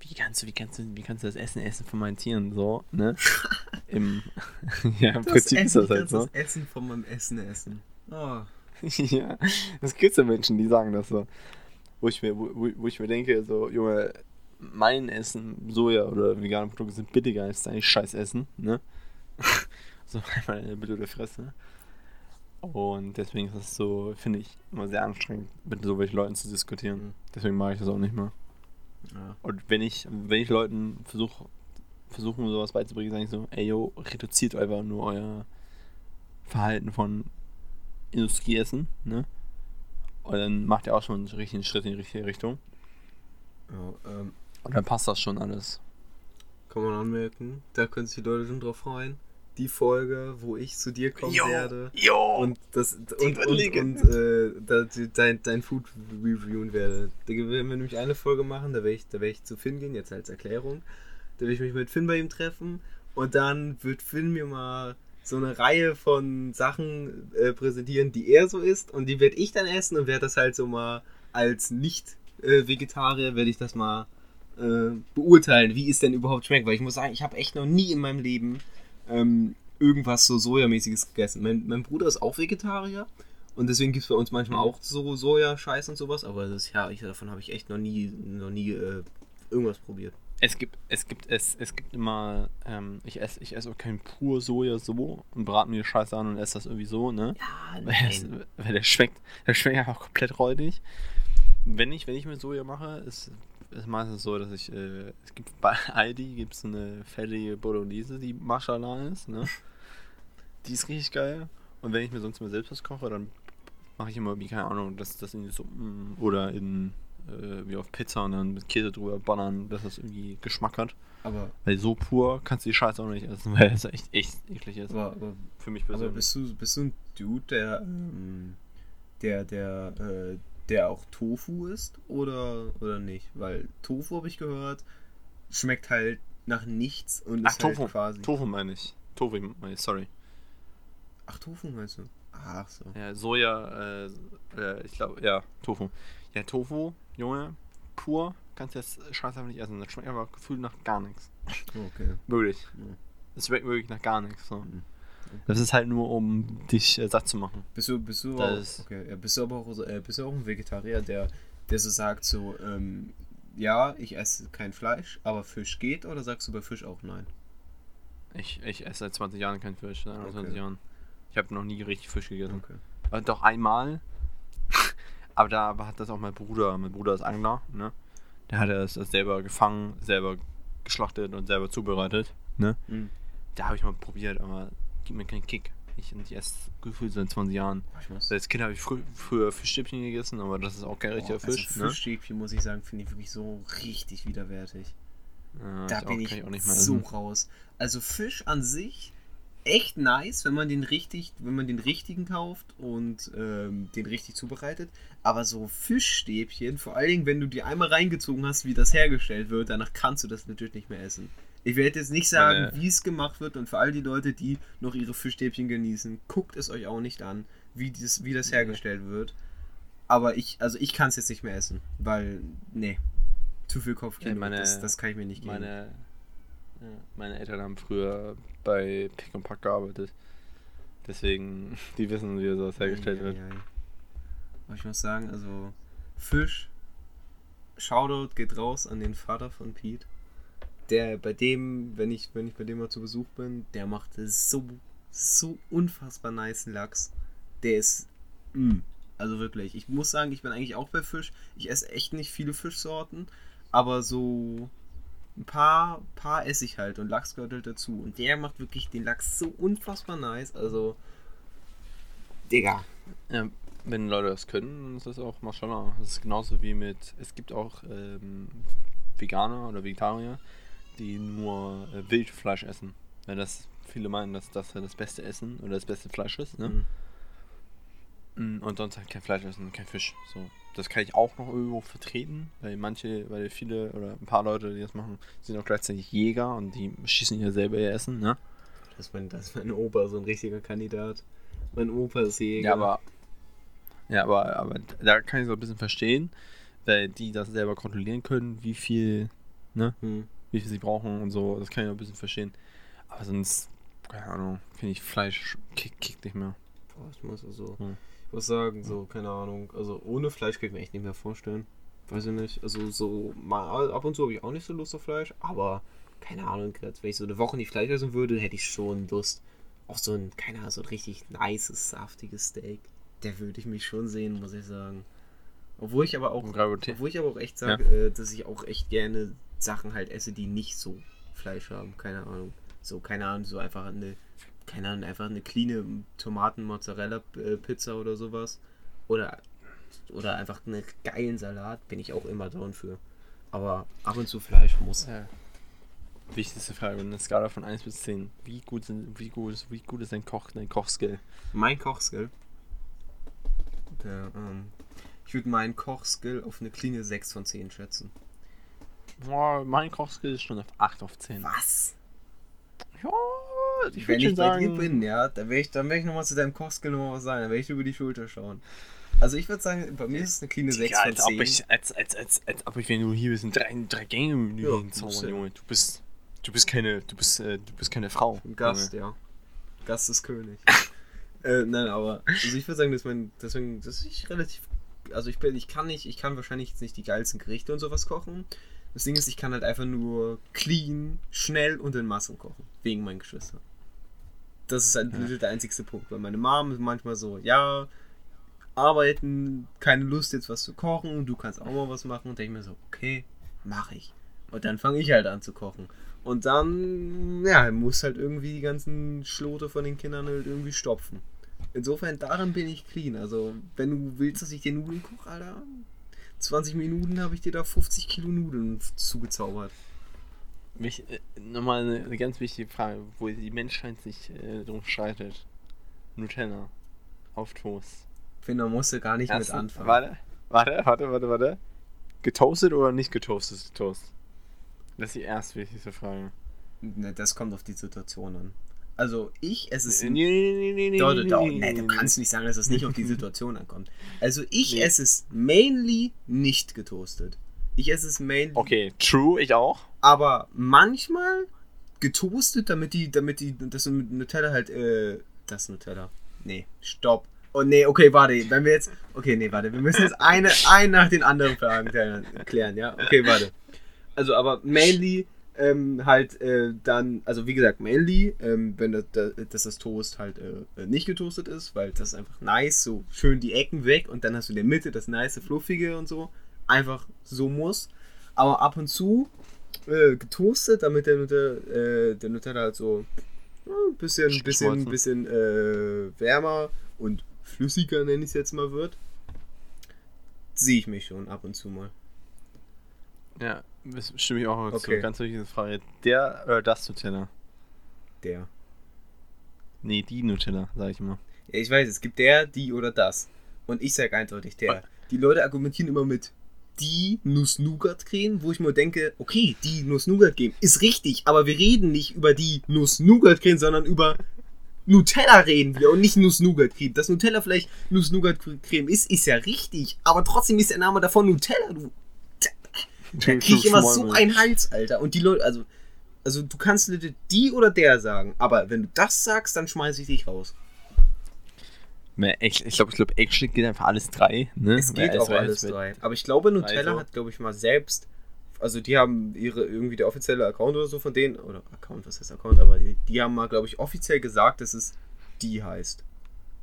wie kannst du, wie kannst du, wie kannst du das Essen essen von meinen Tieren so, ne? (laughs) Im, (laughs) ja, im Prinzip ist das halt so. das Essen von meinem Essen essen. Oh. (laughs) ja, es gibt so Menschen, die sagen das so. Wo ich mir, wo, wo- ich mir denke, so, Junge, mein Essen, Soja oder vegane Produkte sind billiger als dein scheiß Essen, ne? so einmal in der blöde Fresse. Und deswegen ist es so, finde ich, immer sehr anstrengend, mit so welchen Leuten zu diskutieren. Mhm. Deswegen mache ich das auch nicht mehr. Ja. Und wenn ich, wenn ich Leuten versuche, versuchen sowas beizubringen, sage ich so, ey yo, reduziert einfach nur euer Verhalten von Industrieessen, ne? Und dann macht ihr auch schon einen richtigen Schritt in die richtige Richtung. Ja, ähm, Und dann passt das schon alles. kann man anmerken, da können sich die Leute schon drauf freuen. Die Folge, wo ich zu dir kommen werde. yo! Und das und, und, und äh, dein, dein Food reviewen werde. Da werden wir nämlich eine Folge machen, da werde ich, da werde ich zu Finn gehen, jetzt als Erklärung. Da werde ich mich mit Finn bei ihm treffen und dann wird Finn mir mal so eine Reihe von Sachen äh, präsentieren, die er so isst und die werde ich dann essen und werde das halt so mal als Nicht-Vegetarier werde ich das mal äh, beurteilen, wie es denn überhaupt schmeckt, weil ich muss sagen, ich habe echt noch nie in meinem Leben ähm, irgendwas so Sojamäßiges gegessen. Mein, mein Bruder ist auch Vegetarier und deswegen gibt es bei uns manchmal auch so Sojascheiß und sowas, aber das, ja, ich, davon habe ich echt noch nie, noch nie äh, irgendwas probiert. Es gibt, es gibt, es, es gibt immer, ähm, ich esse ich esse auch kein pur Soja so und brate mir die Scheiße an und esse das irgendwie so, ne? Ja, Weil, das, weil der schmeckt, der schmeckt einfach komplett räudig. Wenn ich, wenn ich mit Soja mache, ist ist meistens so, dass ich, äh, es gibt bei (laughs) Aldi gibt es eine fertige Bolognese, die Mashallah ist, ne? (laughs) Die ist richtig geil. Und wenn ich mir sonst mal selbst was koche, dann mache ich immer wie, keine Ahnung, das, das in die Suppen oder in, äh, wie auf Pizza und dann mit Käse drüber ballern, dass das irgendwie Geschmack hat. aber, Weil so pur kannst du die Scheiße auch nicht essen, (laughs) weil es echt, echt eklig ist. aber, aber, Für mich aber persönlich. bist, du, bist du ein Dude, der, ähm, der, der, äh, der auch Tofu isst oder, oder nicht? Weil Tofu, habe ich gehört, schmeckt halt nach nichts und Ach, ist halt Tofu. quasi... Tofu meine ich. Tofu meine ich, sorry. Ach, Tofu meinst du? Ach so. Ja, Soja, äh, äh, ich glaube, ja, Tofu. Ja, Tofu, Junge, pur, kannst du das Scheiß einfach nicht essen. Das schmeckt einfach gefühlt nach gar nichts. Okay. Wirklich. Ja. Das schmeckt wirklich nach gar nichts. So. Mhm. Das ist halt nur, um dich äh, satt zu machen. Bist du, bist du Das auch, okay, ja, bist du aber auch, äh, bist du auch ein Vegetarier, der, der so sagt so, ähm, ja, ich esse kein Fleisch, aber Fisch geht, oder sagst du bei Fisch auch nein? Ich, ich esse seit 20 Jahren kein Fisch, seit 21 Okay. Jahren. Ich habe noch nie richtig Fisch gegessen. Okay. Äh, doch einmal. (laughs) Aber da hat das auch mein Bruder. Mein Bruder ist Angler, ne? Der hat das das selber gefangen, selber geschlachtet und selber zubereitet, ne? Mhm. Da habe ich mal probiert, aber gibt mir keinen Kick. Ich, ich esse gefühlt seit 20 Jahren. Als Kind habe ich frü früher Fischstäbchen gegessen, aber das ist auch kein richtiger also Fisch, ne? Fischstäbchen, muss ich sagen, finde ich wirklich so richtig widerwärtig. Ja, da ich bin auch, ich, auch nicht mehr so essen. raus. Also Fisch an sich echt nice, wenn man den richtig, wenn man den richtigen kauft und ähm, den richtig zubereitet. Aber so Fischstäbchen, vor allen Dingen, wenn du die einmal reingezogen hast, wie das hergestellt wird, danach kannst du das natürlich nicht mehr essen. Ich werde jetzt nicht sagen, wie es gemacht wird und für all die Leute, die noch ihre Fischstäbchen genießen, guckt es euch auch nicht an, wie das, wie das Nee. hergestellt wird. Aber ich, also ich kann es jetzt nicht mehr essen, weil, nee, zu viel Kopfkino, meine- das, das kann ich mir nicht geben. Meine, meine Eltern haben früher bei Pick und Pack gearbeitet. Deswegen, (laughs) die wissen, wie sowas hergestellt wird. Aber ich muss sagen, also Fisch, Shoutout geht raus an den Vater von Pete. Der bei dem, wenn ich, wenn ich bei dem mal zu Besuch bin, der macht so, so unfassbar nice Lachs. Der ist, mm, also wirklich. Ich muss sagen, ich bin eigentlich auch bei Fisch. Ich esse echt nicht viele Fischsorten, aber so ein paar, paar esse ich halt und Lachs gehört halt dazu. Und der macht wirklich den Lachs so unfassbar nice. Also, Digga. Ja, wenn Leute das können, dann ist das auch Mashallah. Das ist genauso wie mit, es gibt auch ähm, Veganer oder Vegetarier, die nur äh, Wildfleisch essen. Weil das, viele meinen, dass das ja das beste Essen oder das beste Fleisch ist, ne? Mhm. Mm, Und sonst halt kein Fleisch essen, kein Fisch. So. Das kann ich auch noch irgendwo vertreten, weil manche, weil viele oder ein paar Leute, die das machen, sind auch gleichzeitig Jäger und die schießen ja selber ihr Essen, ne? Das ist, mein, das ist mein Opa, so ein richtiger Kandidat. Mein Opa ist Jäger. Ja, aber. Ja, aber, aber da kann ich so ein bisschen verstehen, weil die das selber kontrollieren können, wie viel, ne? Hm. Wie viel sie brauchen und so. Das kann ich auch ein bisschen verstehen. Aber sonst, keine Ahnung, finde ich Fleisch kick, kickt nicht mehr. Boah, ich muss also, Hm. ich muss sagen, so, keine Ahnung. Also ohne Fleisch kann ich mir echt nicht mehr vorstellen. Weiß ich nicht. Also so, mal ab und zu habe ich auch nicht so Lust auf Fleisch, aber keine Ahnung, jetzt, wenn ich so eine Woche nicht Fleisch essen würde, hätte ich schon Lust auf so ein, keine Ahnung, so ein richtig nices, saftiges Steak. Der würde ich mich schon sehen, muss ich sagen. Obwohl ich aber auch, obwohl ich aber auch echt sage, äh, dass ich auch echt gerne Sachen halt esse, die nicht so Fleisch haben. Keine Ahnung. So, keine Ahnung, so einfach eine, keine Ahnung, einfach eine cleane Tomaten-Mozzarella-Pizza oder sowas. Oder, oder einfach einen geilen Salat, bin ich auch immer down für. Aber ab und zu Fleisch muss. Ja. Wichtigste Frage, eine Skala von 1 bis 10. Wie gut, sind, wie gut, ist, wie gut ist dein Koch, dein Kochskill? Mein Kochskill. Der, ähm, ich würde meinen Kochskill auf eine cleane 6 von 10 schätzen. Boah, mein Kochskill ist schon auf 8 auf 10. Was? Ja, ich Wenn ich schon bei dir sagen. bin, ja, dann werde ich, dann werd ich nochmal zu deinem Kochskill nochmal was sagen. Dann werde ich über die Schulter schauen. Also ich würde sagen, bei mir ist es eine cleane 6 Ja, von als ob 10. ich, als, als, als, als ob ich, wenn du hier bist, ein drei, drei Gänge Menü Ja, hinzaubern. Junge. Du bist, du bist keine, du bist, äh, du bist keine Frau. Ein Gast, ja. Gast ist König. (laughs) äh, nein, aber also ich würde sagen, dass mein, deswegen, dass ich relativ, also ich bin, ich kann nicht, ich kann wahrscheinlich jetzt nicht die geilsten Gerichte und sowas kochen. Das Ding ist, ich kann halt einfach nur clean, schnell und in Massen kochen, wegen meinen Geschwistern. Das ist halt Ja. der einzigste Punkt, weil meine Mom ist manchmal so, ja, arbeiten, keine Lust jetzt was zu kochen, du kannst auch mal was machen und denke mir so, okay, mache ich. Und dann fange ich halt an zu kochen. Und dann, ja, muss halt irgendwie die ganzen Schlote von den Kindern halt irgendwie stopfen. Insofern, daran bin ich clean. Also, wenn du willst, dass ich dir Nudeln koche, Alter, 20 Minuten habe ich dir da 50 Kilo Nudeln zugezaubert. Mich, äh, nochmal eine, eine ganz wichtige Frage, wo die Menschheit sich äh, drum streitet. Nutella auf Toast. Finde, man musste gar nicht mit Erstens- anfangen. Warte, warte, warte, warte, warte. Getoastet oder nicht getoastet Toast? Das ist die erst wichtigste Frage. Ne, das kommt auf die Situation an. Also, ich, es ist. Nee, nee, nee, nee, nee, nee, nee, nee, du kannst nicht sagen, dass es nicht auf die Situation ankommt. Also ich Nee. esse es mainly nicht getoastet. Ich esse es mainly, Okay, true, ich auch. aber manchmal getoastet, damit die, damit die, das Nutella halt, äh, das Nutella. Nee, stopp. Oh nee, okay, warte, wenn wir jetzt, okay, nee, warte, wir müssen jetzt eine, ein nach den anderen Fragen klären, ja? Okay, warte. Also, aber mainly ähm, halt äh, dann, also wie gesagt, mainly, ähm, wenn das, das, dass das Toast halt äh, nicht getoastet ist, weil das ist einfach nice, so schön die Ecken weg und dann hast du in der Mitte das nice, fluffige und so. Einfach so muss. Aber ab und zu äh, getoastet, damit der, Nutella, äh, der Nutella halt so ein bisschen, bisschen, bisschen äh, wärmer und flüssiger, nenne ich es jetzt mal, wird. Sehe ich mich schon ab und zu mal. Ja, das stimme ich auch Okay. zu. Ganz wichtige Frage. Der oder das Nutella? Der. Nee, die Nutella, sag ich mal. Ja, ich weiß, es gibt der, die oder das. Und ich sage eindeutig der. Die Leute argumentieren immer mit die Nuss-Nougat-Creme, wo ich mir denke, okay, die Nuss-Nougat-Creme ist richtig, aber wir reden nicht über die Nuss-Nougat-Creme, sondern über Nutella reden wir und nicht Nuss-Nougat-Creme. Dass Nutella vielleicht Nuss-Nougat-Creme ist, ist ja richtig, aber trotzdem ist der Name davon Nutella, du. (laughs) Da krieg ich immer so einen Hals, Alter. Und die Leute, also, also du kannst legit die oder der sagen, aber wenn du das sagst, dann schmeiße ich dich raus. Ich, glaube, ich glaub, actually geht einfach alles drei. Ne? Es geht auch alles drei. Aber ich glaube, Nutella Also- hat, glaube ich, mal selbst. Also die haben ihre irgendwie der offizielle Account oder so von denen. Oder Account, was heißt Account? Aber die, die haben mal, glaube ich, offiziell gesagt, dass es die heißt.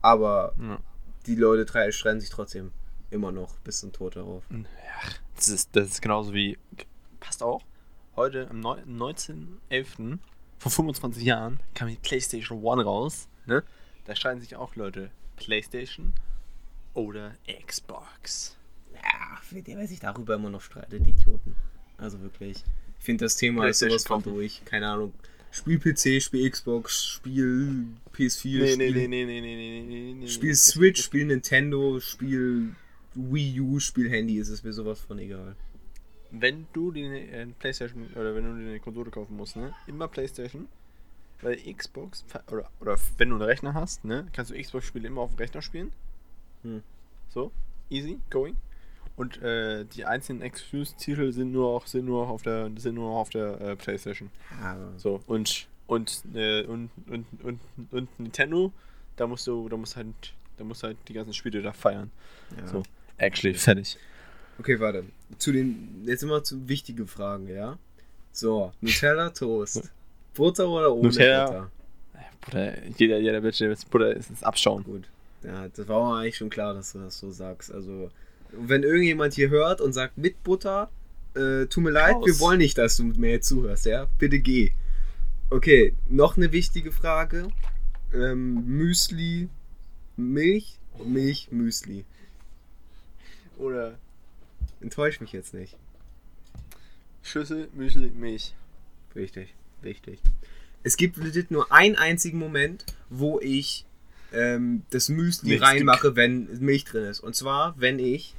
Aber Ja. die Leute drei streiten sich trotzdem immer noch bis zum Tod darauf. Hm, ja, das ist, das ist genauso wie. Passt auch. Heute am 19.11. vor 25 Jahren kam die PlayStation One raus. Ne? Da scheiden sich auch Leute. PlayStation oder Xbox. Ja, für die, wer sich darüber immer noch streitet, die Idioten. Also wirklich. Ich finde das Thema ist sowas von durch. Keine Ahnung. Spiel PC, Spiel Xbox, Spiel PS4, nee, nee, nee, nee, nee, nee, nee, Spiel Switch, Spiel Nintendo, Spiel Wii U, Spiel Handy, ist es mir sowas von egal. Wenn du die äh, Playstation oder wenn du dir eine Konsole kaufen musst, ne? Immer Playstation. Weil Xbox, oder, oder wenn du einen Rechner hast, ne? Kannst du Xbox-Spiele immer auf dem Rechner spielen. Hm. So, easy, going. Und äh, die einzelnen Exclusive-Titel sind nur auch sind nur auf der sind nur auf der äh, PlayStation. Ja, So und und, äh, und, und, und und Nintendo, da musst du da musst halt da musst halt die ganzen Spiele da feiern. ja. So, actually fertig. Okay, warte. Zu den, jetzt immer zu wichtige Fragen, ja? So, Nutella, (laughs) Toast. Butter oder ohne Nutella. Butter? Bruder, jeder jeder wird jetzt Bruder ist ins Abschauen. Gut. Ja, das war mir eigentlich schon klar, dass du das so sagst. Also, wenn irgendjemand hier hört und sagt mit Butter, äh, tut mir leid, Raus. wir wollen nicht, dass du mir jetzt zuhörst, ja? Bitte geh. Okay, noch eine wichtige Frage. Ähm, Müsli, Milch, Milch, Müsli. Oder Enttäusch mich jetzt nicht. Schüssel, Müsli, Milch. Richtig, richtig. Es gibt legit nur einen einzigen Moment, wo ich ähm, das Müsli Milch. reinmache, wenn Milch drin ist. Und zwar, wenn ich,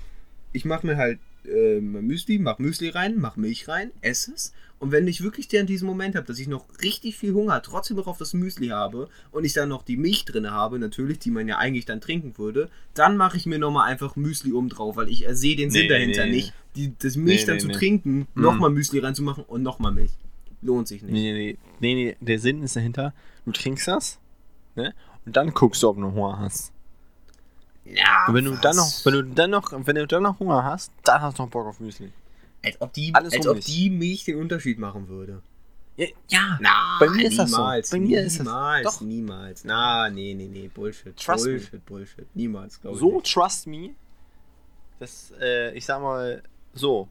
ich mache mir halt ähm, Müsli, mach Müsli rein, mach Milch rein, esse es. Und wenn ich wirklich dann diesen Moment habe, dass ich noch richtig viel Hunger, trotzdem noch auf das Müsli habe und ich dann noch die Milch drin habe, natürlich, die man ja eigentlich dann trinken würde, dann mache ich mir nochmal einfach Müsli um drauf, weil ich sehe den Sinn Nee, dahinter nee. nicht, die, das Milch Nee, dann zu trinken, Mhm. nochmal Müsli reinzumachen und nochmal Milch. Lohnt sich nicht. Nee, nee, nee, nee, der Sinn ist dahinter, du trinkst das, ne? Und dann guckst du, ob du noch Hunger hast. Ja, Und wenn du was? dann noch, wenn du dann noch, wenn du dann noch Hunger hast, dann hast du noch Bock auf Müsli. Als ob die, Alles als um ob mich. die Milch den Unterschied machen würde. Ja, ja. Na, Bei mir ist das so. niemals, Bei mir ist das- niemals, doch. niemals. Na, nee, nee, nee, Bullshit. Trust me. Bullshit, Bullshit. Niemals, glaube ich. so trust me, dass, äh, ich sag mal, so,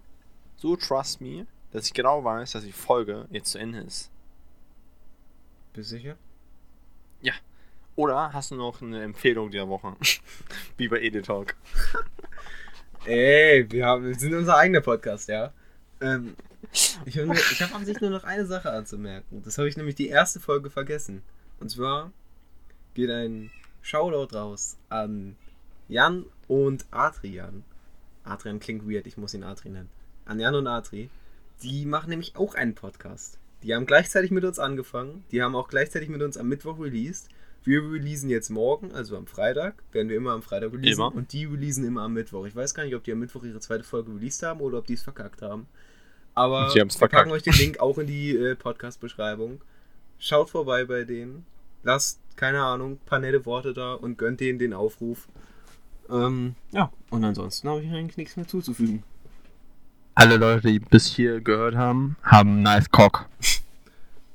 so trust me, dass ich genau weiß, dass die Folge jetzt zu Ende ist. Bist du sicher? Oder hast du noch eine Empfehlung dieser Woche? (laughs) Wie bei Edetalk. (laughs) Ey, wir, haben, wir sind unser eigener Podcast, ja. Ähm, ich habe hab an sich nur noch eine Sache anzumerken. Das habe ich nämlich die erste Folge vergessen. Und zwar geht ein Shoutout raus an Jan und Adrian. Adrian klingt weird, ich muss ihn Adri nennen. An Jan und Adri. Die machen nämlich auch einen Podcast. Die haben gleichzeitig mit uns angefangen. Die haben auch gleichzeitig mit uns am Mittwoch released. Wir releasen jetzt morgen, also am Freitag. Werden wir immer am Freitag releasen. Immer. Und die releasen immer am Mittwoch. Ich weiß gar nicht, ob die am Mittwoch ihre zweite Folge released haben oder ob die es verkackt haben. Aber wir packen verkackt. euch den Link auch in die äh, Podcast-Beschreibung. Schaut vorbei bei denen. Lasst, keine Ahnung, ein paar nette Worte da und gönnt denen den Aufruf. Ähm, ja, und ansonsten habe ich eigentlich nichts mehr zuzufügen. Alle Leute, die bis hier gehört haben, haben nice Cock.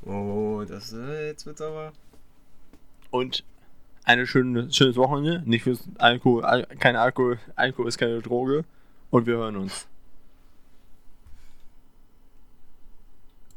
Oh, das äh, jetzt wird's aber. Und eine schöne, schönes Wochenende. Nicht fürs Alkohol, Al kein Alkohol. Alkohol ist keine Droge. Und wir hören uns.